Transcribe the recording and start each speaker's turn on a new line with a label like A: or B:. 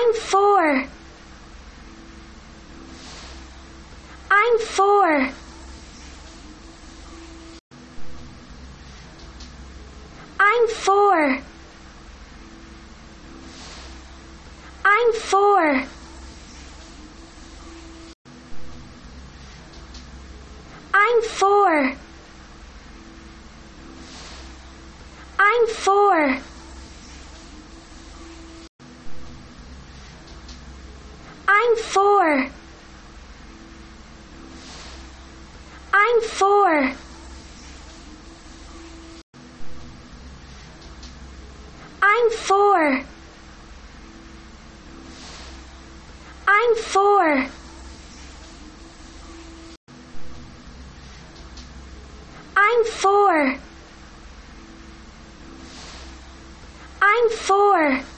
A: I'm four. I'm four. I'm four. I'm four. I'm four. I'm four. I'm four. I'm four. I'm four. I'm four. I'm four. I'm four.